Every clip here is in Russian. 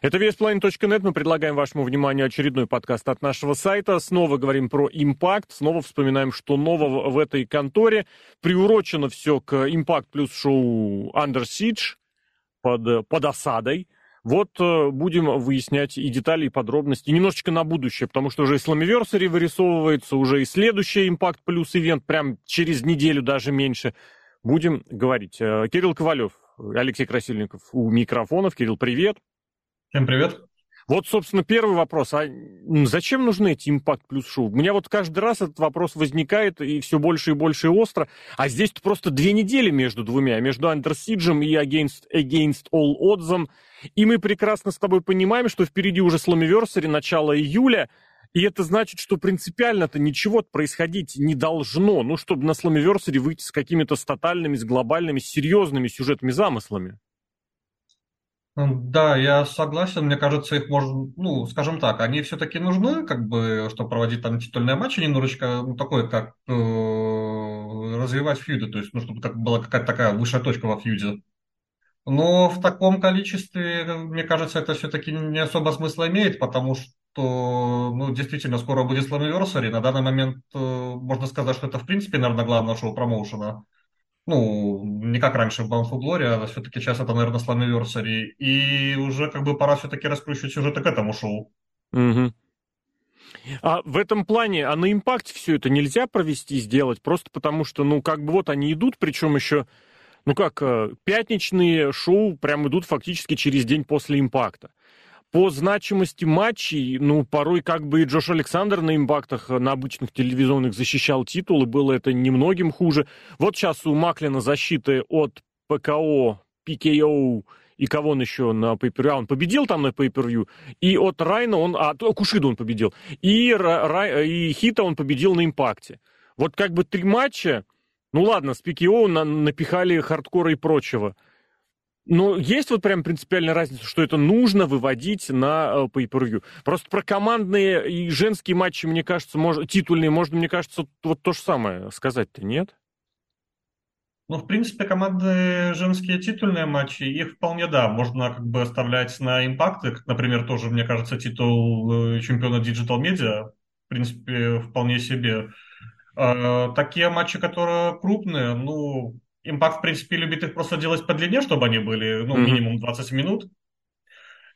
Это VSPlanet.net. Мы предлагаем вашему вниманию очередной подкаст от нашего сайта. Снова говорим про импакт. Снова вспоминаем, что нового в этой конторе. Приурочено все к импакт плюс шоу Under Siege под, под осадой. Вот э, будем выяснять и детали, и подробности. немножечко на будущее, потому что уже и Slammiversary вырисовывается, уже и следующий Impact плюс ивент, прям через неделю, даже меньше. Будем говорить. Э, Кирилл Ковалев, Алексей Красильников у микрофонов. Кирилл, привет. Всем привет. Вот, собственно, первый вопрос. А зачем нужны эти импакт плюс шоу? У меня вот каждый раз этот вопрос возникает, и все больше и больше и остро. А здесь просто две недели между двумя, между Siege и Against, Against All Odds. И мы прекрасно с тобой понимаем, что впереди уже Slammiversary, начало июля, и это значит, что принципиально-то ничего происходить не должно, ну, чтобы на Slammiversary выйти с какими-то с тотальными, с глобальными, с серьезными сюжетными замыслами. Да, я согласен. Мне кажется, их можно, ну, скажем так, они все-таки нужны, как бы, чтобы проводить там титульные матчи, немножечко, ну, такой, как э, развивать фьюды, то есть, ну, чтобы как была какая-то такая высшая точка во фьюде. Но в таком количестве, мне кажется, это все-таки не особо смысла имеет, потому что, ну, действительно, скоро будет Slammiversary. На данный момент э, можно сказать, что это, в принципе, наверное, главное шоу промоушена ну, не как раньше в Bound for Glory, а все-таки сейчас это, наверное, Slammiversary. И уже как бы пора все-таки раскручивать сюжеты к этому шоу. Угу. А в этом плане, а на импакте все это нельзя провести, сделать, просто потому что, ну, как бы вот они идут, причем еще, ну как, э, пятничные шоу прям идут фактически через день после импакта по значимости матчей, ну, порой как бы и Джош Александр на импактах на обычных телевизионных защищал титул, и было это немногим хуже. Вот сейчас у Маклина защиты от ПКО, ПКО, и кого он еще на pay а он победил там на pay и от Райна он, а, Кушиду он победил, и, Рай, и Хита он победил на импакте. Вот как бы три матча, ну ладно, с ПКО на, напихали хардкора и прочего, но есть вот прям принципиальная разница, что это нужно выводить на э, pay-per-view. Просто про командные и женские матчи, мне кажется, может, титульные, можно, мне кажется, вот то же самое сказать-то, нет? Ну, в принципе, командные женские титульные матчи, их вполне, да, можно как бы оставлять на импакты, например, тоже, мне кажется, титул э, чемпиона Digital Media, в принципе, вполне себе. А, такие матчи, которые крупные, ну, Импакт, в принципе, любит их просто делать по длине, чтобы они были, ну, минимум 20 минут.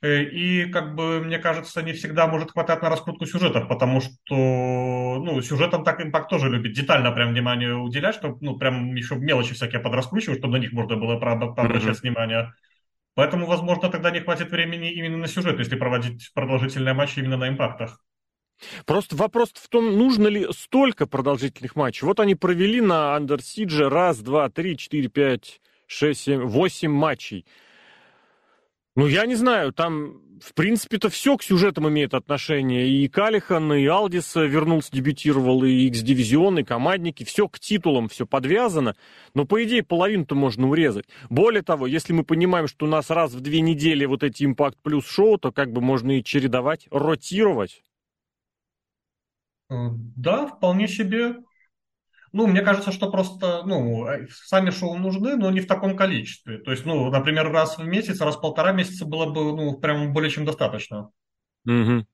Э, и, как бы, мне кажется, не всегда может хватать на раскрутку сюжетов, потому что, ну, сюжетам так импакт тоже любит детально прям внимание уделять, чтобы, ну, прям еще мелочи всякие подраскручивать, чтобы на них можно было пообращать mm-hmm. внимание. Поэтому, возможно, тогда не хватит времени именно на сюжет, если проводить продолжительные матчи именно на импактах. Просто вопрос в том, нужно ли столько продолжительных матчей. Вот они провели на Siege раз, два, три, четыре, пять, шесть, семь, восемь матчей. Ну, я не знаю, там, в принципе-то все к сюжетам имеет отношение. И Калихан, и Алдис вернулся, дебютировал, и X-дивизион, и командники. Все к титулам, все подвязано. Но, по идее, половину-то можно урезать. Более того, если мы понимаем, что у нас раз в две недели вот эти импакт плюс шоу, то как бы можно и чередовать, ротировать. Э, да, вполне себе. Ну, мне кажется, что просто, ну, э, сами шоу нужны, но не в таком количестве. То есть, ну, например, раз в месяц, раз в полтора месяца было бы, ну, прям более чем достаточно. Угу.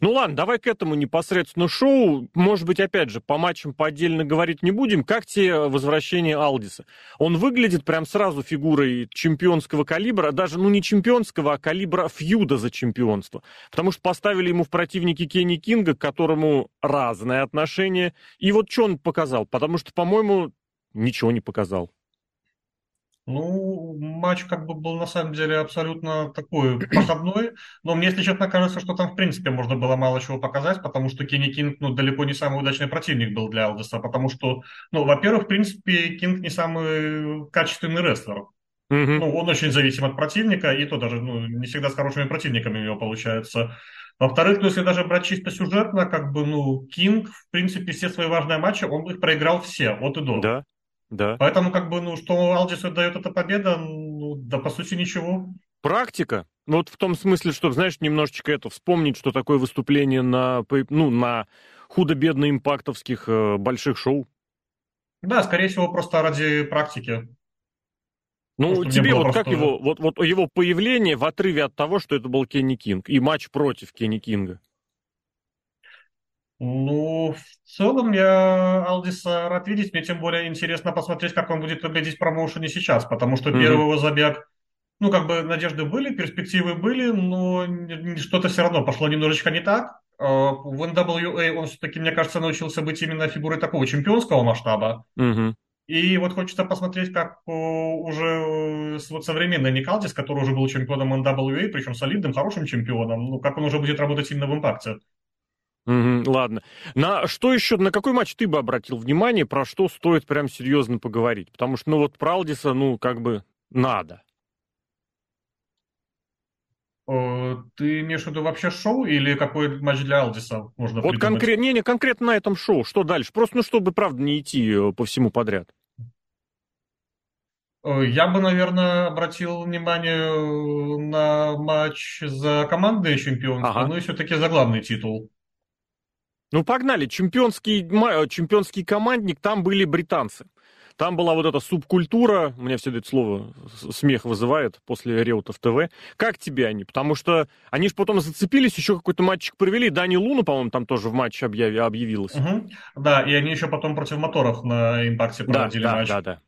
Ну ладно, давай к этому непосредственно шоу. Может быть, опять же, по матчам по отдельно говорить не будем. Как тебе возвращение Алдиса? Он выглядит прям сразу фигурой чемпионского калибра, даже, ну, не чемпионского, а калибра фьюда за чемпионство. Потому что поставили ему в противники Кенни Кинга, к которому разное отношение. И вот что он показал? Потому что, по-моему, ничего не показал. Ну, матч как бы был на самом деле абсолютно такой проходной, но мне, если честно, кажется, что там в принципе можно было мало чего показать, потому что Кенни Кинг, ну, далеко не самый удачный противник был для Алдеса, потому что, ну, во-первых, в принципе, Кинг не самый качественный рестлер. Mm-hmm. Ну, он очень зависим от противника, и то даже, ну, не всегда с хорошими противниками у него получается. Во-вторых, ну, если даже брать чисто сюжетно, как бы, ну, Кинг, в принципе, все свои важные матчи, он их проиграл все, от и до. Да. Да. Поэтому, как бы, ну, что Алдису дает эта победа, ну, да, по сути, ничего. Практика. Ну, вот в том смысле, что, знаешь, немножечко это вспомнить, что такое выступление на, ну, на худо-бедно импактовских э, больших шоу. Да, скорее всего, просто ради практики. Ну, тебе вот как его, вот, вот его появление в отрыве от того, что это был Кенни Кинг, и матч против Кенни Кинга? Ну, в целом я Алдиса рад видеть. Мне тем более интересно посмотреть, как он будет выглядеть в промоушене сейчас, потому что mm-hmm. первый его забег, ну, как бы надежды были, перспективы были, но что-то все равно пошло немножечко не так. А, в NWA он все-таки, мне кажется, научился быть именно фигурой такого чемпионского масштаба. Mm-hmm. И вот хочется посмотреть, как уже вот современный Ник Алдис, который уже был чемпионом NWA, причем солидным, хорошим чемпионом, ну, как он уже будет работать именно в импакте. Угу, ладно. На что еще, на какой матч ты бы обратил внимание, про что стоит прям серьезно поговорить? Потому что, ну вот про Алдиса, ну, как бы надо. Ты имеешь в виду вообще шоу или какой матч для Алдиса можно Вот конкретно, не, не, конкретно на этом шоу. Что дальше? Просто, ну, чтобы, правда, не идти э, по всему подряд. Я бы, наверное, обратил внимание э, на матч за командное чемпионство, ага. ну и все-таки за главный титул. Ну, погнали. Чемпионский, э, чемпионский командник, там были британцы. Там была вот эта субкультура, у меня всегда это слово смех вызывает после Реутов ТВ. Как тебе они? Потому что они же потом зацепились, еще какой-то матчик провели. Дани Луну, по-моему, там тоже в матче объяви, объявилась. Угу. Да, и они еще потом против моторов на импакте проводили да, матч. Да, да, да.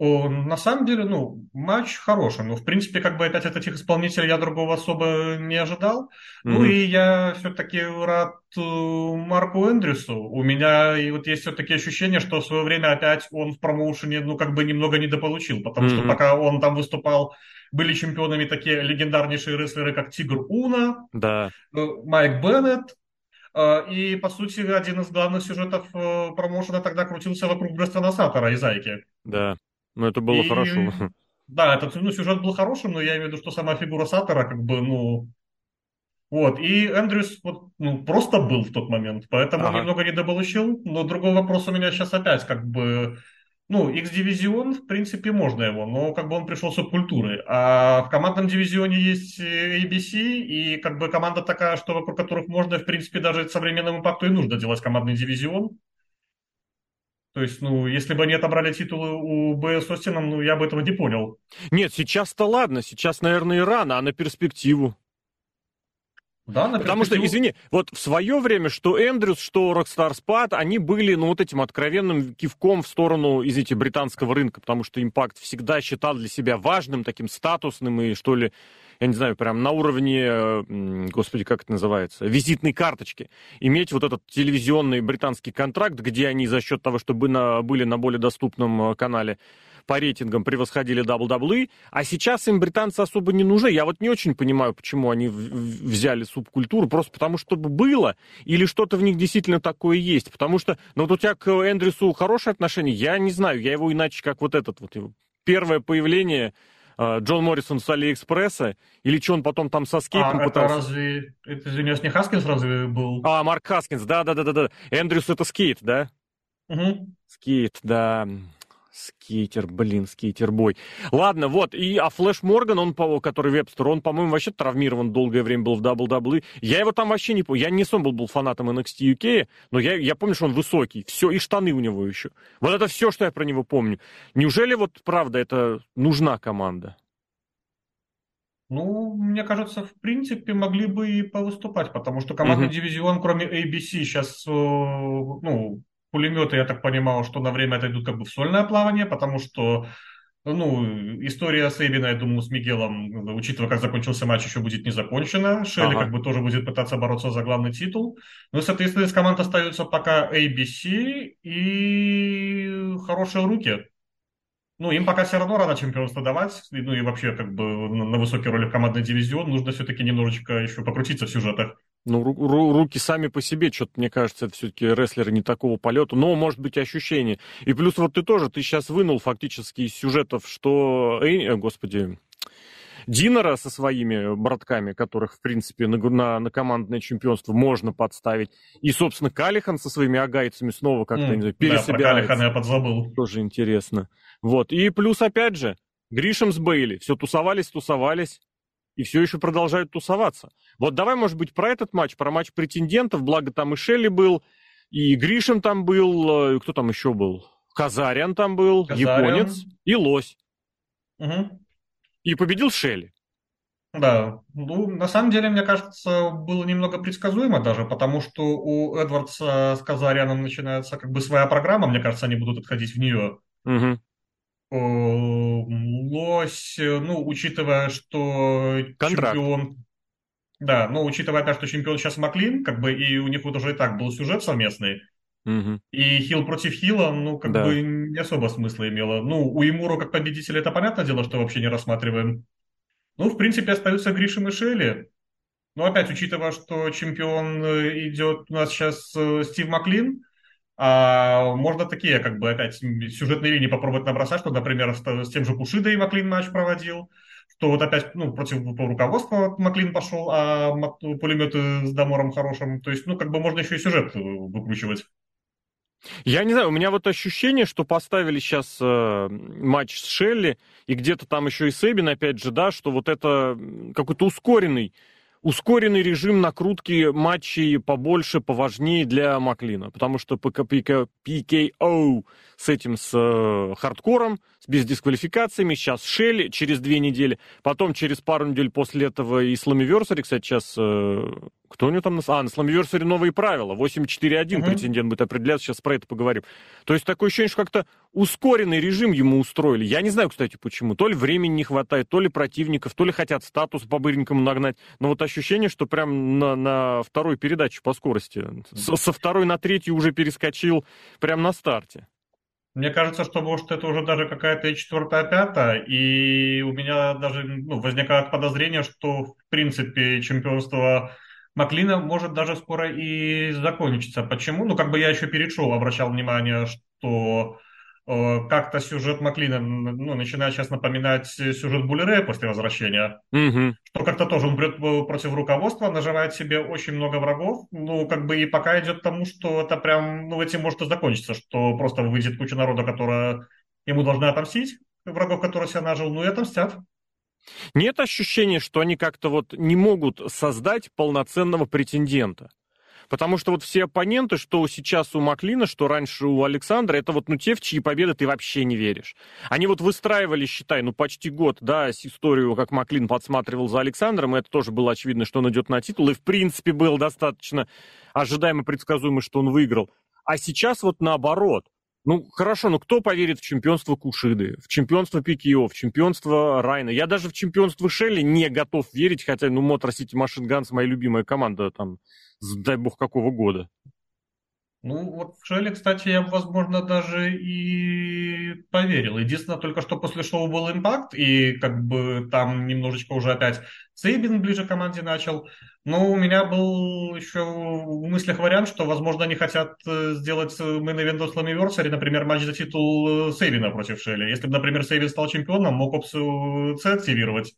На самом деле, ну, матч хороший. Ну, в принципе, как бы опять от этих исполнителей я другого особо не ожидал. Mm-hmm. Ну, и я все-таки рад э, Марку Эндрюсу. У меня и вот есть все-таки ощущение, что в свое время опять он в промоушене, ну, как бы немного недополучил. Потому mm-hmm. что пока он там выступал, были чемпионами такие легендарнейшие рестлеры, как Тигр Уна, да. Э, Майк Беннет. Э, и, по сути, один из главных сюжетов промоушена тогда крутился вокруг Брестона Саттера и Зайки. Да. Ну, это было и... хорошо. Да, этот ну, сюжет был хорошим, но я имею в виду, что сама фигура Саттера, как бы, ну... Вот, и Эндрюс вот, ну, просто был в тот момент, поэтому ага. немного недополучил. Но другой вопрос у меня сейчас опять, как бы... Ну, X-дивизион, в принципе, можно его, но как бы он пришел с субкультурой. А в командном дивизионе есть ABC, и как бы команда такая, что вокруг которых можно, в принципе, даже современному импакту и нужно делать командный дивизион. То есть, ну, если бы они отобрали титулы у БС Остином, ну, я бы этого не понял. Нет, сейчас-то ладно, сейчас, наверное, и рано, а на перспективу. Да, на Потому что, извини, вот в свое время, что Эндрюс, что Rockstar Spad, они были, ну, вот этим откровенным кивком в сторону, извините, британского рынка, потому что Импакт всегда считал для себя важным, таким статусным и, что ли, я не знаю, прям на уровне, господи, как это называется, визитной карточки, иметь вот этот телевизионный британский контракт, где они за счет того, чтобы на, были на более доступном э, канале, по рейтингам превосходили WWE, а сейчас им британцы особо не нужны. Я вот не очень понимаю, почему они взяли субкультуру, просто потому что было, или что-то в них действительно такое есть. Потому что, ну вот у тебя к Эндрюсу хорошее отношение, я не знаю, я его иначе, как вот этот вот первое появление Э, Джон Моррисон с Алиэкспресса, или что он потом там со скейтом а, пытался... это разве... Это, извиняюсь, не Хаскинс разве был? А, Марк Хаскинс, да-да-да-да. Эндрюс это скейт, да? Угу. Скейт, да. Скейтер, блин, skater boy. Ладно, вот, и, а Флэш Морган, он, который Вебстер, он, по-моему, вообще травмирован долгое время был в WWE. Я его там вообще не помню, я не сам был, был фанатом NXT UK, но я, я помню, что он высокий, все, и штаны у него еще. Вот это все, что я про него помню. Неужели вот, правда, это нужна команда? Ну, мне кажется, в принципе, могли бы и повыступать, потому что командный uh-huh. дивизион, кроме ABC, сейчас, э, ну, пулеметы, я так понимал, что на время это идут как бы в сольное плавание, потому что ну, история Сейбина, я думаю, с Мигелом, учитывая, как закончился матч, еще будет не закончена. Шелли ага. как бы тоже будет пытаться бороться за главный титул. Ну, соответственно, из команд остаются пока ABC и хорошие руки. Ну, им пока все равно рано чемпионство давать. Ну и вообще, как бы на высокие роли в командный дивизион нужно все-таки немножечко еще покрутиться в сюжетах. Ну, ру- ру- руки сами по себе, что-то, мне кажется, это все-таки рестлеры не такого полета, но, может быть, ощущение. И плюс вот ты тоже, ты сейчас вынул фактически из сюжетов, что, Эй, э, господи, Динера со своими братками, которых, в принципе, на, на, на командное чемпионство можно подставить. И, собственно, Калихан со своими агайцами снова как-то, mm, не знаю, пересобирается. Да, про я подзабыл. Тоже интересно. Вот. И плюс, опять же, Гришем с Бейли. Все тусовались, тусовались и все еще продолжают тусоваться. Вот давай, может быть, про этот матч, про матч претендентов, благо там и Шелли был, и Гришин там был, э, кто там еще был? Казарян там был, Казарян. японец и лось. Угу. И победил Шелли. Да, ну, на самом деле, мне кажется, было немного предсказуемо даже, потому что у Эдвардса с Казаряном начинается как бы своя программа, мне кажется, они будут отходить в нее. Угу. Лось, ну, учитывая, что Контракт. чемпион... Да, но учитывая опять, что чемпион сейчас Маклин, как бы, и у них вот уже и так был сюжет совместный, угу. и Хил против Хила, ну, как Да. бы не особо смысла имело. Ну, у Имуру как победителя это понятное дело, что вообще не рассматриваем. Ну, в принципе, остаются Гриши и Шелли. Но опять, учитывая, что чемпион э, идет у нас сейчас э, Стив Маклин, а можно такие, как бы, опять сюжетные линии попробовать набросать, что, например, с, тем же Кушидой Маклин матч проводил, что вот опять, ну, против руководства Маклин пошел, а пулеметы с Дамором хорошим. То есть, ну, как бы можно еще и сюжет э, выкручивать. Я не знаю, у меня вот ощущение, что поставили сейчас э, матч с Шелли, и где-то там еще и Себин, опять же, да, что вот это какой-то ускоренный, ускоренный режим накрутки матчей побольше, поважнее для Маклина, потому что PKO с этим, с э, хардкором, без дисквалификациями, сейчас Шелли через две недели, потом через пару недель после этого и Slammiversary, кстати, сейчас э, кто у него там? А, на Slammiversary новые правила. 8.4.1 угу. претендент будет определяться. Сейчас про это поговорим. То есть такое ощущение, что как-то ускоренный режим ему устроили. Я не знаю, кстати, почему. То ли времени не хватает, то ли противников, то ли хотят статус по-быренькому нагнать. Но вот ощущение, что прям на, на второй передаче по скорости. Со, со второй на третью уже перескочил прям на старте. Мне кажется, что, может, это уже даже какая-то и четвертая, пятая, и у меня даже ну, возникает подозрение, что, в принципе, чемпионство Маклина может даже скоро и закончиться. Почему? Ну, как бы я еще перед шоу обращал внимание, что э, как-то сюжет Маклина ну, начинает сейчас напоминать сюжет Буллерея после возвращения. Угу. Что как-то тоже он прет против руководства, наживает себе очень много врагов. Ну, как бы и пока идет к тому, что это прям, ну, этим может и закончиться, что просто выйдет куча народа, которая ему должна отомстить, врагов, которые себя нажил, ну и отомстят. Нет ощущения, что они как-то вот не могут создать полноценного претендента? Потому что вот все оппоненты, что сейчас у Маклина, что раньше у Александра, это вот ну те, в чьи победы ты вообще не веришь. Они вот выстраивали, считай, ну почти год, да, историю, как Маклин подсматривал за Александром, и это тоже было очевидно, что он идет на титул, и в принципе было достаточно ожидаемо предсказуемо, что он выиграл. А сейчас вот наоборот. Ну, хорошо, но кто поверит в чемпионство Кушиды, в чемпионство Пикио, в чемпионство Райна? Я даже в чемпионство Шелли не готов верить, хотя, ну, Мотор Сити Машин Ганс моя любимая команда, там, дай бог какого года. Ну, вот в Шелли, кстати, я, возможно, даже и поверил. Единственное, только что после шоу был импакт, и как бы там немножечко уже опять Сейбин ближе к команде начал. Но у меня был еще в мыслях вариант, что, возможно, они хотят э, сделать мейн event of Slammiversary, например, матч за титул э, Сейвина против Шелли. Если бы, например, Сейвин стал чемпионом, мог опцию С активировать.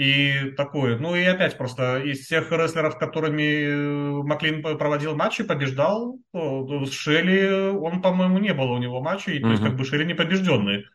И такое. Ну и опять просто из всех рестлеров, которыми э, Маклин проводил матчи, побеждал, с Шелли он, по-моему, не было у него матчей, то есть как бы Шелли не побежденный.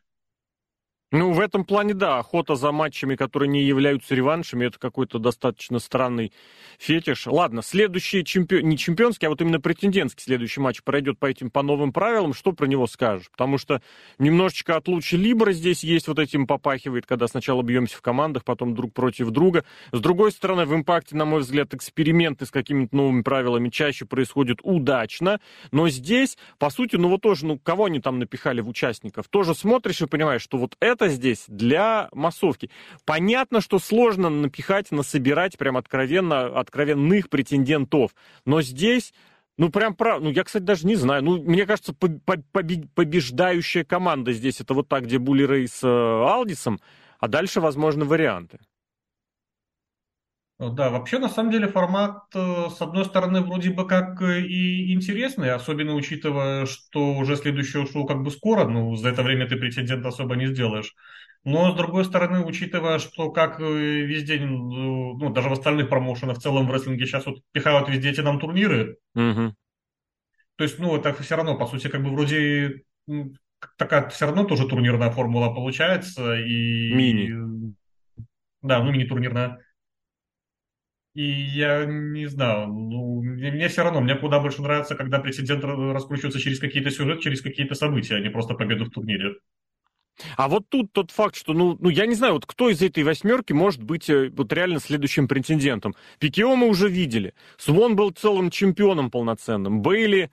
Ну, в этом плане, да, охота за матчами, которые не являются реваншами, это какой-то достаточно странный фетиш. Ладно, следующий чемпион, не чемпионский, а вот именно претендентский следующий матч пройдет по этим, по новым правилам. Что про него скажешь? Потому что немножечко от лучи Либра здесь есть, вот этим попахивает, когда сначала бьемся в командах, потом друг против друга. С другой стороны, в импакте, на мой взгляд, эксперименты с какими-то новыми правилами чаще происходят удачно. Но здесь, по сути, ну вот тоже, ну кого они там напихали в участников? Тоже смотришь и понимаешь, что вот это здесь для массовки. Понятно, что сложно напихать, насобирать прям откровенно, откровенных претендентов. Но здесь ну, прям прав. Ну, я, кстати, даже не знаю. Ну, мне кажется, побеждающая команда здесь это вот так, где Рей с Алдисом, а дальше, возможно, варианты. Да, вообще, на самом деле, формат, с одной стороны, вроде бы как и интересный, особенно учитывая, что уже следующее шоу как бы скоро, ну, за это время ты претендент особо не сделаешь. Но, с другой стороны, учитывая, что как везде, ну, даже в остальных промоушенах, в целом в рестлинге сейчас вот пихают везде эти нам турниры, угу. то есть, ну, это все равно, по сути, как бы вроде такая все равно тоже турнирная формула получается. И... Мини. Да, ну, мини-турнирная. И я не знаю, ну, мне все равно, мне куда больше нравится, когда претендент раскручивается через какие-то сюжеты, через какие-то события, а не просто победу в турнире. А вот тут тот факт, что, ну, ну, я не знаю, вот кто из этой восьмерки может быть э, вот реально следующим претендентом. Пикио мы уже видели. Свон был целым чемпионом полноценным. Бейли...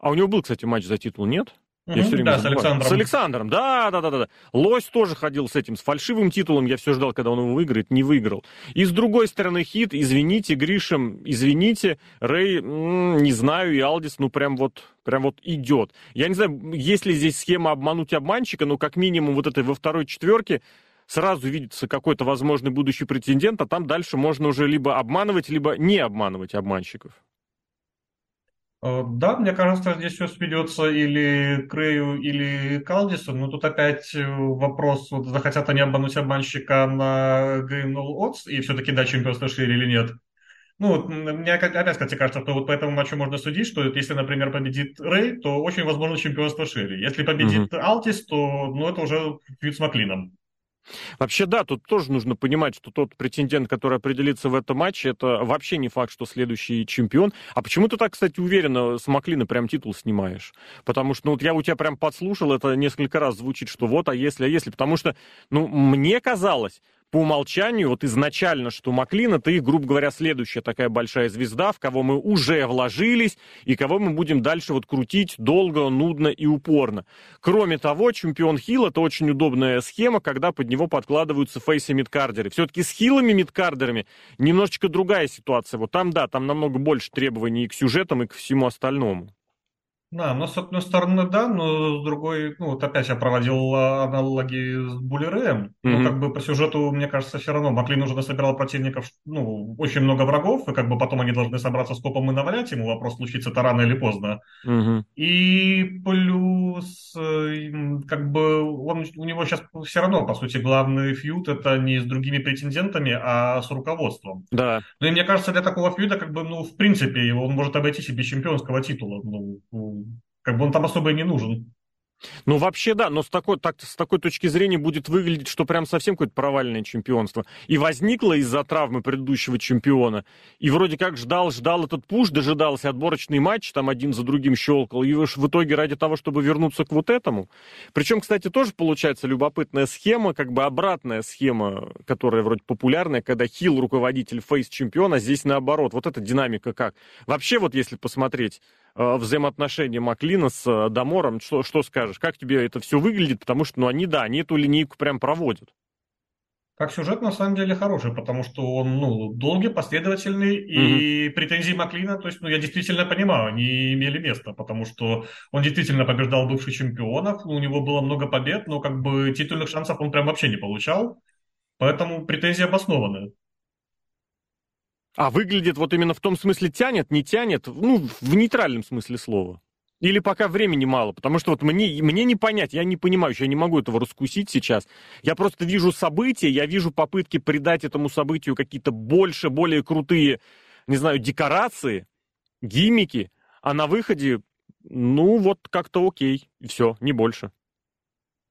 А у него был, кстати, матч за титул, нет? Я все время да, с Александром. С Александром, да, да, да, да. Лось тоже ходил с этим, с фальшивым титулом. Я все ждал, когда он его выиграет, не выиграл. И с другой стороны, хит, извините, Гришем, извините, Рэй, не знаю, и Алдис, ну прям вот, прям вот идет. Я не знаю, есть ли здесь схема обмануть обманщика, но как минимум вот этой во второй четверке сразу видится какой-то возможный будущий претендент, а там дальше можно уже либо обманывать, либо не обманывать обманщиков. Э, да, мне кажется, здесь все сведется или к Рэю, или к Алдису, но тут опять э, вопрос, вот захотят они обмануть обманщика на Game No Odds, и все-таки да, чемпионство шире или нет. Ну, вот, мне опять, кстати, кажется, что вот по этому матчу можно судить, что если, например, победит Рэй, то очень возможно чемпионство шире. Если победит mm-hmm. Алтис, то ну, это уже фьюд с Маклином. Вообще, да, тут тоже нужно понимать, что тот претендент, который определится в этом матче, это вообще не факт, что следующий чемпион. А почему ты так, кстати, уверенно с Маклина прям титул снимаешь? Потому что, ну, вот я у тебя прям подслушал, это несколько раз звучит, что вот, а если, а если. Потому что, ну, мне казалось, по умолчанию, вот изначально, что Маклин это их, грубо говоря, следующая такая большая звезда, в кого мы уже вложились и кого мы будем дальше вот крутить долго, нудно и упорно. Кроме того, чемпион Хилл это очень удобная схема, когда под него подкладываются фейсы мидкардеры. Все-таки с хилами мидкардерами немножечко другая ситуация. Вот там, да, там намного больше требований и к сюжетам, и к всему остальному. Да, но с одной стороны, да, но с другой, ну вот опять я проводил а, аналоги с Буллереем, mm-hmm. ну как бы по сюжету, мне кажется, все равно Маклин уже насобирал противников, ну, очень много врагов, и как бы потом они должны собраться с копом и навалять ему, вопрос случится-то рано или поздно. Mm-hmm. И плюс, э, как бы, он, у него сейчас все равно, по сути, главный фьюд это не с другими претендентами, а с руководством. Да. Ну и мне кажется, для такого фьюда, как бы, ну, в принципе, он может обойтись и без чемпионского титула, ну, как бы он там особо и не нужен. Ну, вообще, да, но с такой, так, с такой точки зрения будет выглядеть, что прям совсем какое-то провальное чемпионство. И возникло из-за травмы предыдущего чемпиона. И вроде как ждал, ждал этот пуш, дожидался отборочный матч, там один за другим щелкал. И уж в итоге ради того, чтобы вернуться к вот этому. Причем, кстати, тоже получается любопытная схема, как бы обратная схема, которая вроде популярная, когда хил руководитель фейс чемпиона, здесь наоборот. Вот эта динамика как. Вообще, вот если посмотреть взаимоотношения Маклина с э, Дамором. Что, что скажешь? Как тебе это все выглядит? Потому что, ну, они, да, они эту линейку прям проводят. Как сюжет на самом деле хороший, потому что он ну, долгий, последовательный, и mm-hmm. претензии Маклина, то есть, ну, я действительно понимаю, они имели место, потому что он действительно побеждал бывших чемпионов, у него было много побед, но как бы титульных шансов он прям вообще не получал, поэтому претензии обоснованы. А выглядит вот именно в том смысле тянет, не тянет, ну, в нейтральном смысле слова. Или пока времени мало, потому что вот мне, мне не понять, я не понимаю, я не могу этого раскусить сейчас. Я просто вижу события, я вижу попытки придать этому событию какие-то больше, более крутые, не знаю, декорации, гиммики, а на выходе, ну вот как-то окей, все, не больше.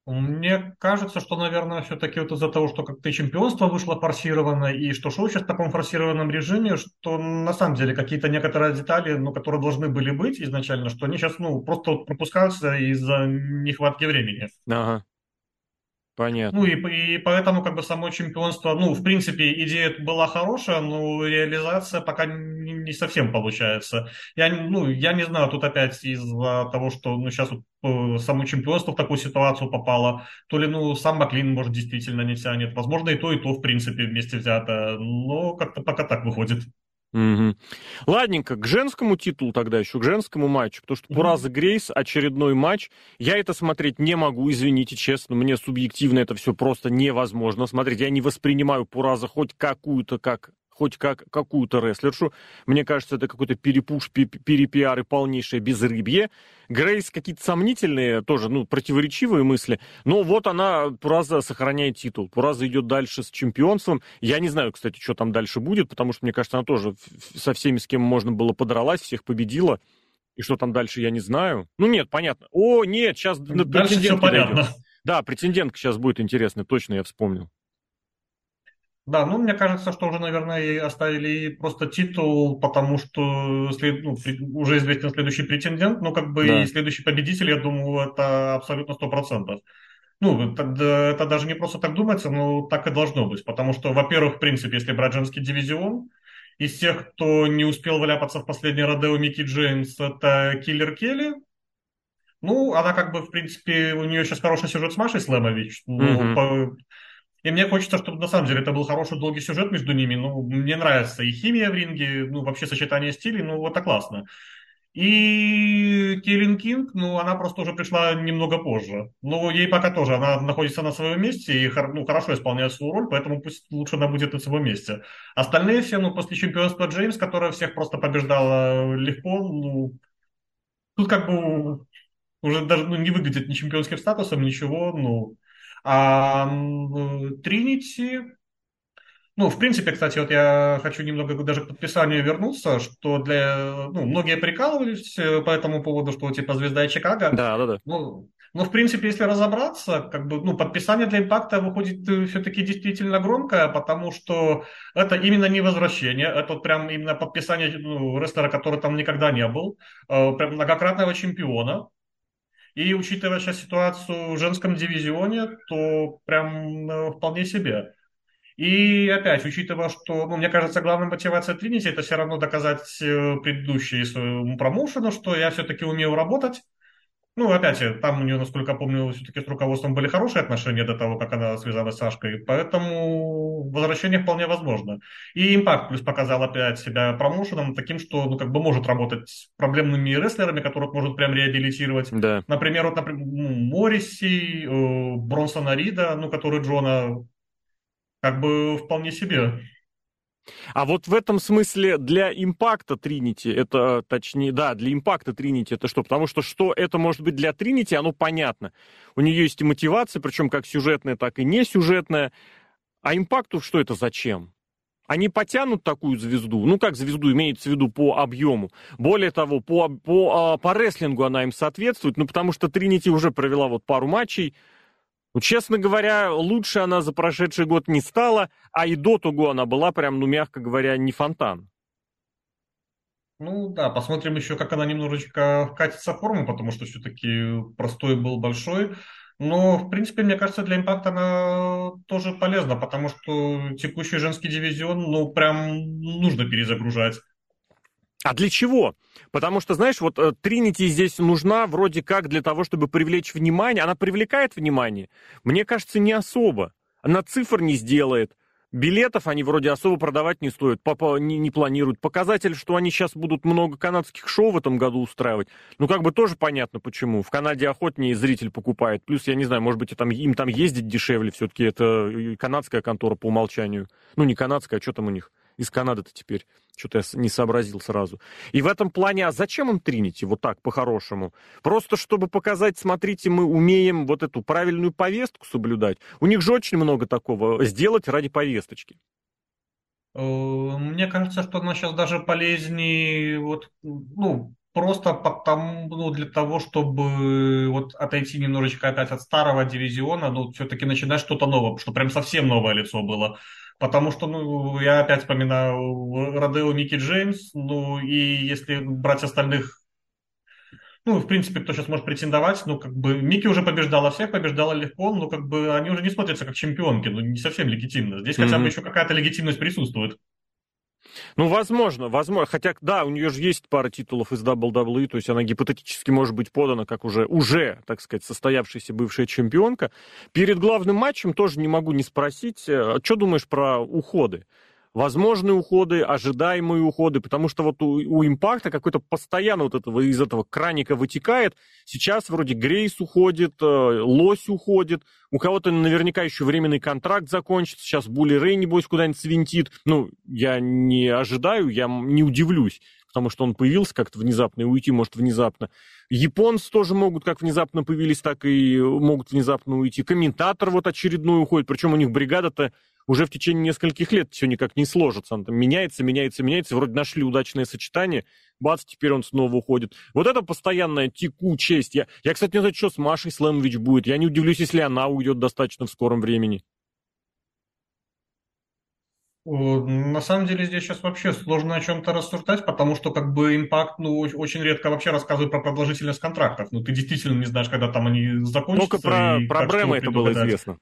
Мне кажется, что, наверное, все-таки вот из-за того, что как-то чемпионство вышло форсировано, и что шоу сейчас в таком форсированном режиме, что на самом деле какие-то некоторые детали, ну, которые должны были быть изначально, что они сейчас, ну, просто вот пропускаются из-за нехватки времени. Ага. Понятно. Ну и, и поэтому как бы само чемпионство, ну, в принципе, идея была хорошая, но реализация пока не, совсем получается. Я, ну, я не знаю, тут опять из-за того, что ну, сейчас вот э, само чемпионство в такую ситуацию попало, то ли, ну, сам Маклин, может, действительно не тянет. Возможно, и то, и то, в принципе, вместе взято. Но как-то пока так выходит. Угу. Ладненько, к женскому титулу тогда еще, к женскому матчу, потому что Пураза Грейс, очередной матч, я это смотреть не могу, извините, честно, мне субъективно это все просто невозможно смотреть, я не воспринимаю Пураза хоть какую-то как хоть как какую-то рестлершу. Мне кажется, это какой-то перепуш, перепиар и полнейшее безрыбье. Грейс какие-то сомнительные, тоже, ну, противоречивые мысли. Но вот она, Пураза сохраняет титул. Пураза идет дальше с чемпионством. Я не знаю, кстати, что там дальше будет, потому что, мне кажется, она тоже со всеми, с кем можно было подралась, всех победила. И что там дальше, я не знаю. Ну, нет, понятно. О, нет, сейчас... Дальше все понятно. Да, претендентка сейчас будет интересная, точно я вспомнил. Да, ну, мне кажется, что уже, наверное, оставили просто титул, потому что след, ну, уже известен следующий претендент, ну, как бы да. и следующий победитель, я думаю, это абсолютно сто процентов. Ну, это, это даже не просто так думается, но так и должно быть, потому что, во-первых, в принципе, если брать женский дивизион, из тех, кто не успел вляпаться в последний Родео Микки Джеймс, это Киллер Келли, ну, она как бы, в принципе, у нее сейчас хороший сюжет с Машей Слэмович. Ну, mm-hmm. по, и мне хочется, чтобы на самом деле это был хороший долгий сюжет между ними. Ну, мне нравится и химия в ринге, ну, вообще сочетание стилей, ну, это классно. И Киллин Кинг, ну, она просто уже пришла немного позже. Ну, ей пока тоже, она находится на своем месте и ну, хорошо исполняет свою роль, поэтому пусть лучше она будет на своем месте. Остальные все, ну, после чемпионства Джеймс, которая всех просто побеждала легко, ну, тут как бы уже даже ну, не выглядит ни чемпионским статусом, ничего, ну, а Тринити, ну, в принципе, кстати, вот я хочу немного даже к подписанию вернуться, что для, ну, многие прикалывались э, по этому поводу, что типа звезда и Чикаго. Да, да, да. Ну, но, в принципе, если разобраться, как бы, ну, подписание для импакта выходит э, все-таки действительно громкое, потому что это именно не возвращение, это вот прям именно подписание ну, рестлера, который там никогда не был, э, прям многократного чемпиона, и учитывая сейчас ситуацию в женском дивизионе, то прям э, вполне себе. И опять, учитывая, что, ну, мне кажется, главная мотивация Тринити это все равно доказать э, предыдущие своему промоушену, что я все-таки умею работать, ну, опять же, там у нее, насколько я помню, все-таки с руководством были хорошие отношения до того, как она связалась с Сашкой, поэтому возвращение вполне возможно. И Impact плюс показал опять себя промоушеном таким, что, ну, как бы может работать с проблемными рестлерами, которых может прям реабилитировать. Да. Например, вот, например, ну, Морриси, э, Бронсона Рида, ну, который Джона, как бы вполне себе. А вот в этом смысле для импакта Тринити, это точнее, да, для импакта Тринити это что? Потому что что это может быть для Тринити, оно понятно. У нее есть и мотивация, причем как сюжетная, так и не сюжетная. А импакту что это зачем? Они потянут такую звезду, ну как звезду, имеется в виду по объему. Более того, по, по, а, по рестлингу она им соответствует, ну потому что Тринити уже провела вот пару матчей, ну, честно говоря, лучше она за прошедший год не стала, а и до того она была прям, ну, мягко говоря, не фонтан. Ну да, посмотрим еще, как она немножечко вкатится в форму, потому что все-таки простой был большой. Но, в принципе, мне кажется, для импакта она тоже полезна, потому что текущий женский дивизион, ну, прям нужно перезагружать. А для чего? Потому что, знаешь, вот Тринити здесь нужна вроде как для того, чтобы привлечь внимание. Она привлекает внимание? Мне кажется, не особо. Она цифр не сделает. Билетов они вроде особо продавать не стоят, папа не, не планируют. Показатель, что они сейчас будут много канадских шоу в этом году устраивать, ну как бы тоже понятно почему. В Канаде охотнее зритель покупает. Плюс, я не знаю, может быть, там, им там ездить дешевле все-таки. Это канадская контора по умолчанию. Ну не канадская, а что там у них? Из Канады-то теперь. Что-то я не сообразил сразу. И в этом плане, а зачем им Тринити вот так, по-хорошему? Просто чтобы показать, смотрите, мы умеем вот эту правильную повестку соблюдать. У них же очень много такого. Сделать ради повесточки. Э, мне кажется, что она сейчас даже полезнее, вот, ну, просто потому, ну, для того, чтобы вот отойти немножечко опять от старого дивизиона, ну, все-таки начинать что-то новое, что прям совсем новое лицо было. Потому что, ну, я опять вспоминаю Родео Микки Джеймс, ну, и если брать остальных, ну, в принципе, кто сейчас может претендовать, ну, как бы, Микки уже побеждала всех, побеждала легко, но, как бы, они уже не смотрятся как чемпионки, ну, не совсем легитимно. Здесь mm-hmm. хотя бы еще какая-то легитимность присутствует. Ну, возможно, возможно. Хотя, да, у нее же есть пара титулов из WWE, то есть она гипотетически может быть подана как уже, уже, так сказать, состоявшаяся бывшая чемпионка. Перед главным матчем тоже не могу не спросить, а что думаешь про уходы? Возможные уходы, ожидаемые уходы, потому что вот у, у импакта какой-то постоянно вот этого из этого краника вытекает. Сейчас вроде Грейс уходит, э, Лось уходит, у кого-то наверняка еще временный контракт закончится, сейчас Були Рей, небось, куда-нибудь свинтит. Ну, я не ожидаю, я не удивлюсь, потому что он появился как-то внезапно, и уйти может внезапно. Японцы тоже могут, как внезапно появились, так и могут внезапно уйти. Комментатор вот очередной уходит, причем у них бригада-то уже в течение нескольких лет все никак не сложится. Он там меняется, меняется, меняется. Вроде нашли удачное сочетание. Бац, теперь он снова уходит. Вот это постоянная текучесть. Я, я кстати, не знаю, что с Машей Слэмович будет. Я не удивлюсь, если она уйдет достаточно в скором времени. На самом деле здесь сейчас вообще сложно о чем-то рассуждать, потому что как бы импакт, ну, очень редко вообще рассказывает про продолжительность контрактов. Ну, ты действительно не знаешь, когда там они закончатся. Только про, про Брэма это было известно.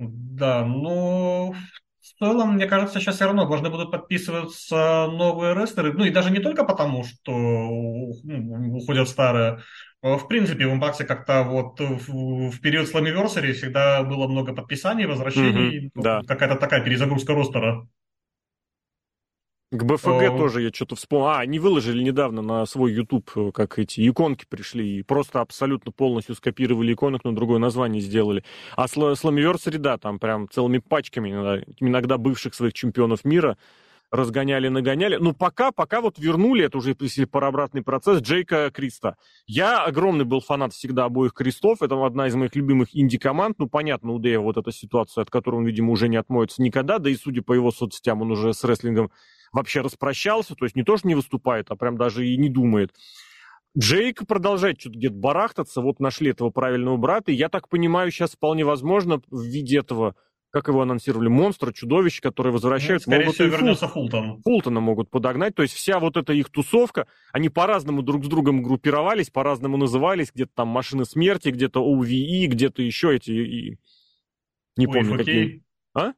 Да, но в целом, мне кажется, сейчас все равно должны будут подписываться новые рестлеры. Ну и даже не только потому, что ну, уходят старые. А, в принципе, в импакте как-то вот в, в период Slammiversary всегда было много подписаний, возвращений. Mm-hmm, да. Какая-то такая перезагрузка ростера. К БФГ О... тоже я что-то вспомнил. А, они выложили недавно на свой YouTube, э, как эти иконки пришли, и просто абсолютно полностью скопировали иконок, но другое название сделали. А Slammiversary, да, там прям целыми пачками иногда, иногда бывших своих чемпионов мира разгоняли, нагоняли. Ну, пока, пока вот вернули, это уже парообратный процесс, Джейка Криста. Я огромный был фанат всегда обоих Крестов, это одна из моих любимых инди-команд. Ну, понятно, у Дэя вот эта ситуация, от которой он, видимо, уже не отмоется никогда, да и судя по его соцсетям, он уже с рестлингом вообще распрощался, то есть не то, что не выступает, а прям даже и не думает. Джейк продолжает что-то где-то барахтаться, вот нашли этого правильного брата, и я так понимаю, сейчас вполне возможно в виде этого, как его анонсировали, монстра, чудовищ, которые возвращают. Ну, скорее всего, вернется Фултон. Фултона могут подогнать, то есть вся вот эта их тусовка, они по-разному друг с другом группировались, по-разному назывались, где-то там машины смерти, где-то OVE, где-то еще эти... И... Не помню, какие... А?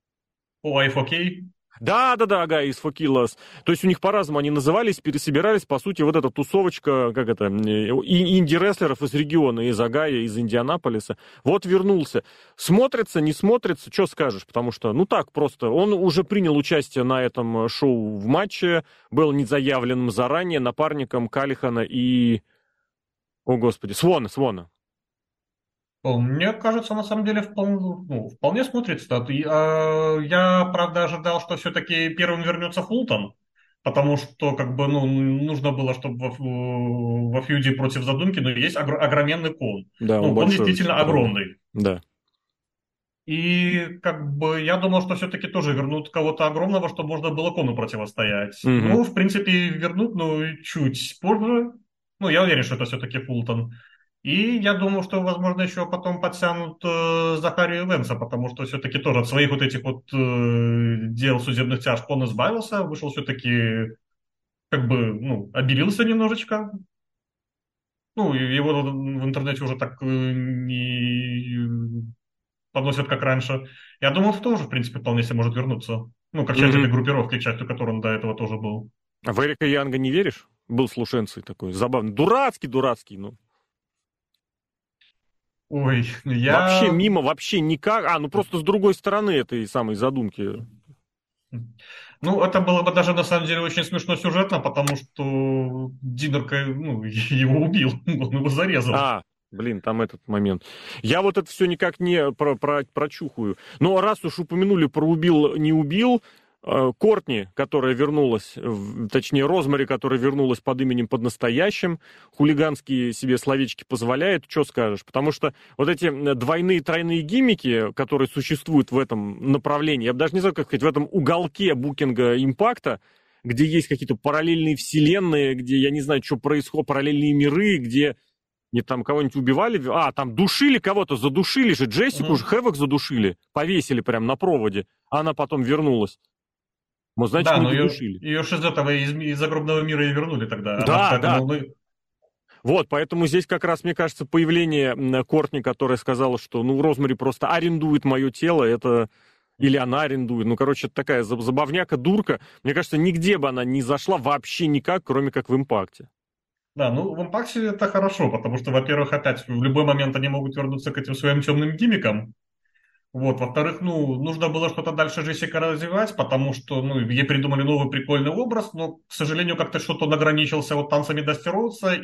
OIFOK? Да, да, да, ага, из Фокилос. То есть у них по-разному они назывались, пересобирались, по сути, вот эта тусовочка, как это, инди-рестлеров из региона, из Агая, из Индианаполиса. Вот вернулся. Смотрится, не смотрится, что скажешь? Потому что, ну так просто, он уже принял участие на этом шоу в матче, был незаявленным заранее напарником Калихана и... О, господи, Свона, Свона. Мне кажется, на самом деле вполне, ну, вполне смотрится. Я, я, правда, ожидал, что все-таки первым вернется Фултон, потому что как бы ну, нужно было, чтобы во, во фьюде против задумки, но есть огр- огроменный кон. Да, ну, он, он действительно огромный. Да. И как бы я думал, что все-таки тоже вернут кого-то огромного, чтобы можно было кону противостоять. Угу. Ну, в принципе, вернут, но чуть позже. Ну, я уверен, что это все-таки Фултон. И я думаю, что, возможно, еще потом подтянут э, Захарию Венса, потому что все-таки тоже от своих вот этих вот э, дел судебных тяжб он избавился, вышел все-таки, как бы, ну, обелился немножечко. Ну, его в интернете уже так э, не подносят, как раньше. Я думаю, что тоже, в принципе, вполне себе может вернуться. Ну, как часть mm-hmm. этой группировки, частью которой он до этого тоже был. А в Эрика Янга не веришь? Был слушенцей такой, забавный. Дурацкий, дурацкий, ну. Ой, я... Вообще мимо, вообще никак. А, ну просто с другой стороны этой самой задумки. Ну, это было бы даже на самом деле очень смешно сюжетно, потому что Динер ну, его убил, он его зарезал. А, блин, там этот момент. Я вот это все никак не про, про, прочухаю. Но раз уж упомянули про убил, не убил, Кортни, которая вернулась, точнее, Розмари, которая вернулась под именем под настоящим, хулиганские себе словечки позволяет, что скажешь? Потому что вот эти двойные, тройные гиммики, которые существуют в этом направлении, я бы даже не знаю, как сказать, в этом уголке букинга импакта, где есть какие-то параллельные вселенные, где, я не знаю, что происходит, параллельные миры, где не там кого-нибудь убивали, а, там душили кого-то, задушили же, Джессику mm-hmm. же Хэвок задушили, повесили прям на проводе, а она потом вернулась. Мы, значит, да, не но ее, ее же из этого, из, из загробного мира и вернули тогда. Да, Она, да. Мы... Вот, поэтому здесь как раз, мне кажется, появление Кортни, которая сказала, что, ну, Розмари просто арендует мое тело, это... Или она арендует. Ну, короче, это такая забавняка, дурка. Мне кажется, нигде бы она не зашла вообще никак, кроме как в импакте. Да, ну в импакте это хорошо, потому что, во-первых, опять в любой момент они могут вернуться к этим своим темным гимикам, вот, во-вторых, ну, нужно было что-то дальше Джессика развивать, потому что, ну, ей придумали новый прикольный образ, но, к сожалению, как-то что-то он ограничился вот танцами Дасти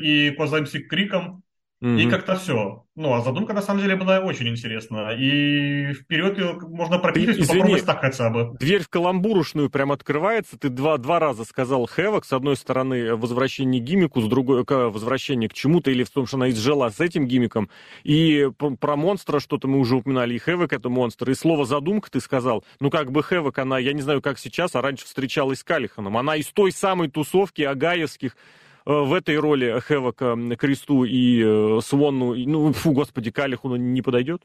и Козамсик криком, mm-hmm. и как-то все. Ну, а задумка, на самом деле, была очень интересна. И вперед ее можно пропилить, ну, попробовать так хотя бы. Дверь в каламбурушную прям открывается. Ты два, два раза сказал Хэвок. С одной стороны, возвращение к гиммику, с другой, возвращение к чему-то, или в том, что она изжила с этим гиммиком. И про монстра что-то мы уже упоминали. И Хэвок это монстр. И слово задумка ты сказал. Ну, как бы Хэвок, она, я не знаю, как сейчас, а раньше встречалась с Калиханом. Она из той самой тусовки агаевских, Э, в этой роли Хэвока Кресту и э, Свонну, ну, фу, господи, Калиху не подойдет?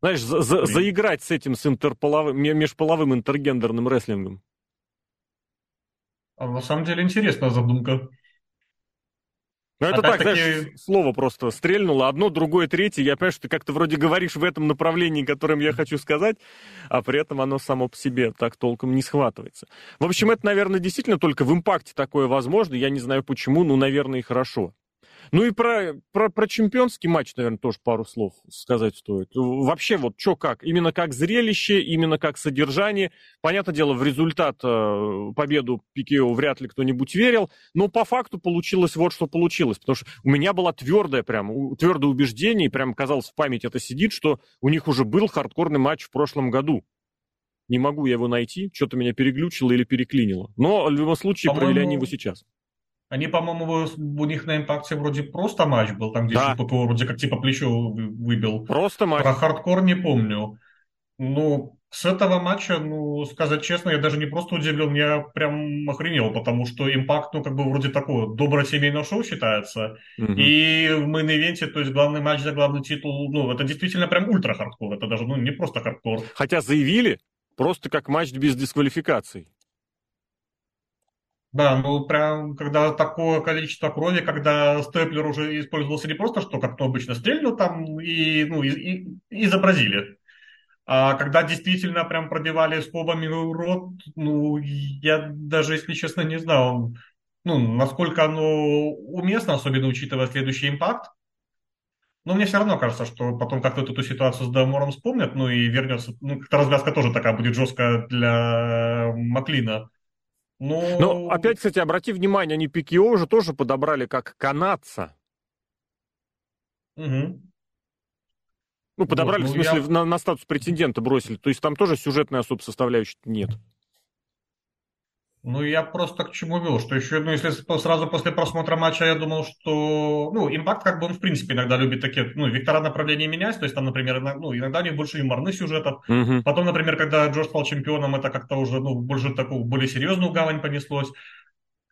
Знаешь, за, за, заиграть с этим, с интерполовым, межполовым интергендерным рестлингом. А на самом деле интересная задумка. Ну, это так, знаешь, слово просто стрельнуло. Одно, другое, третье. Я понимаю, что ты как-то вроде говоришь в этом направлении, которым я хочу сказать, а при этом оно само по себе так толком не схватывается. В общем, это, наверное, действительно только в импакте такое возможно. Я не знаю почему, но, наверное, и хорошо. Ну и про, про, про чемпионский матч, наверное, тоже пару слов сказать стоит. Вообще вот что как? Именно как зрелище, именно как содержание. Понятное дело, в результат э, победу Пикео вряд ли кто-нибудь верил, но по факту получилось вот что получилось. Потому что у меня было твердое прям, твердое убеждение, и прям казалось в память это сидит, что у них уже был хардкорный матч в прошлом году. Не могу я его найти, что-то меня переглючило или переклинило. Но в любом случае провели они его сейчас. Они, по-моему, у них на импакте вроде просто матч был, там, где да. ППО вроде как типа плечо выбил. Просто матч. Про хардкор не помню. Ну, с этого матча, ну, сказать честно, я даже не просто удивлен, я прям охренел, потому что импакт, ну, как бы вроде такое доброе семейное шоу считается. Угу. И в main event-е, то есть главный матч за главный титул, ну, это действительно прям ультра-хардкор, это даже, ну, не просто хардкор. Хотя заявили просто как матч без дисквалификаций. Да, ну прям, когда такое количество крови, когда степлер уже использовался не просто, что как-то обычно стрельнул там и, ну, и, и изобразили. А когда действительно прям пробивали скобами рот, ну, я даже, если честно, не знал, ну, насколько оно уместно, особенно учитывая следующий импакт. Но мне все равно кажется, что потом как-то эту ситуацию с Дамором вспомнят, ну и вернется, ну, как-то развязка тоже такая будет жесткая для Маклина. Ну... Но опять, кстати, обрати внимание, они Пикио уже тоже подобрали как канадца. Угу. Ну, подобрали, вот, ну, в смысле, я... на, на статус претендента бросили. То есть там тоже сюжетной особо составляющей нет. Ну, я просто к чему вел, что еще, ну, если сразу после просмотра матча я думал, что, ну, импакт, как бы он, в принципе, иногда любит такие, ну, вектора направления менять, то есть там, например, ну, иногда у них больше юморных сюжетов. Uh-huh. Потом, например, когда Джош стал чемпионом, это как-то уже, ну, больше такую, более серьезную гавань понеслось.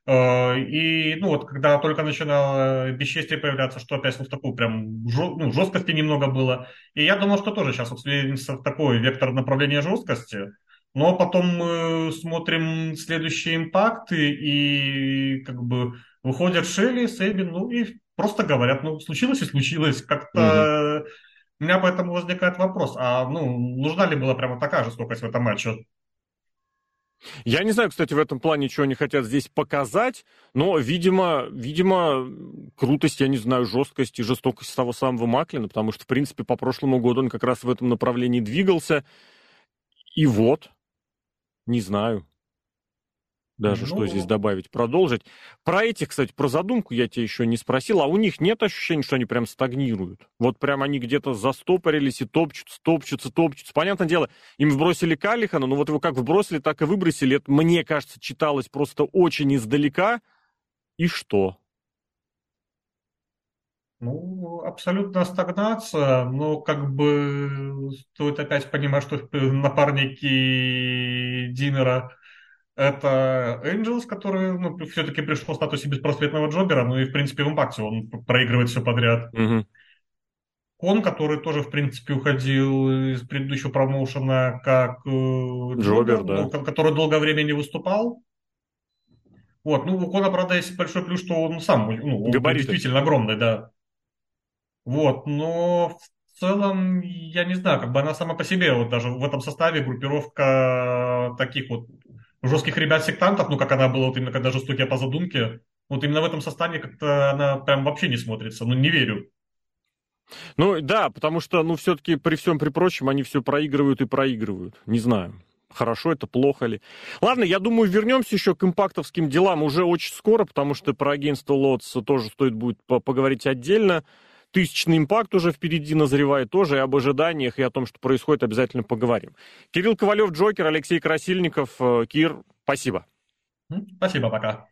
Э, и, ну, вот, когда только начинало бесчестие появляться, что опять вот такую прям жё, ну, жесткости немного было. И я думал, что тоже сейчас вот в такой вектор направления жесткости. Но потом мы смотрим следующие импакты, и как бы выходят Шелли, Сэбин, ну и просто говорят, ну, случилось и случилось. Как-то угу. у меня поэтому возникает вопрос, а ну, нужна ли была прямо такая жестокость в этом матче? Я не знаю, кстати, в этом плане, чего они хотят здесь показать, но, видимо, видимо, крутость, я не знаю, жесткость и жестокость того самого Маклина, потому что, в принципе, по прошлому году он как раз в этом направлении двигался. И вот, не знаю. Даже ну, что здесь добавить, продолжить. Про этих, кстати, про задумку я тебя еще не спросил, а у них нет ощущения, что они прям стагнируют? Вот прям они где-то застопорились и топчутся, топчутся, топчутся. Понятное дело, им вбросили Калихана, но вот его как вбросили, так и выбросили. Это, мне кажется, читалось просто очень издалека. И что? Ну, абсолютно стагнация, но как бы стоит опять понимать, что напарники Динера это Angels, который ну, все-таки пришел в статусе беспросветного джобера, ну и в принципе в импакте он проигрывает все подряд. Угу. Кон, который тоже, в принципе, уходил из предыдущего промоушена как э, Джобер, Джобер да. ну, который долгое время не выступал. Вот, ну, у Кона, правда, есть большой плюс, что он сам, ну, он действительно огромный, да. Вот, но в целом, я не знаю, как бы она сама по себе, вот даже в этом составе группировка таких вот жестких ребят-сектантов, ну, как она была вот именно когда жестокие по задумке, вот именно в этом составе как-то она прям вообще не смотрится, ну, не верю. Ну, да, потому что, ну, все-таки при всем при прочем они все проигрывают и проигрывают. Не знаю, хорошо это, плохо ли. Ладно, я думаю, вернемся еще к импактовским делам уже очень скоро, потому что про агентство Лотс тоже стоит будет поговорить отдельно тысячный импакт уже впереди назревает тоже, и об ожиданиях, и о том, что происходит, обязательно поговорим. Кирилл Ковалев, Джокер, Алексей Красильников. Э, Кир, спасибо. Спасибо, пока.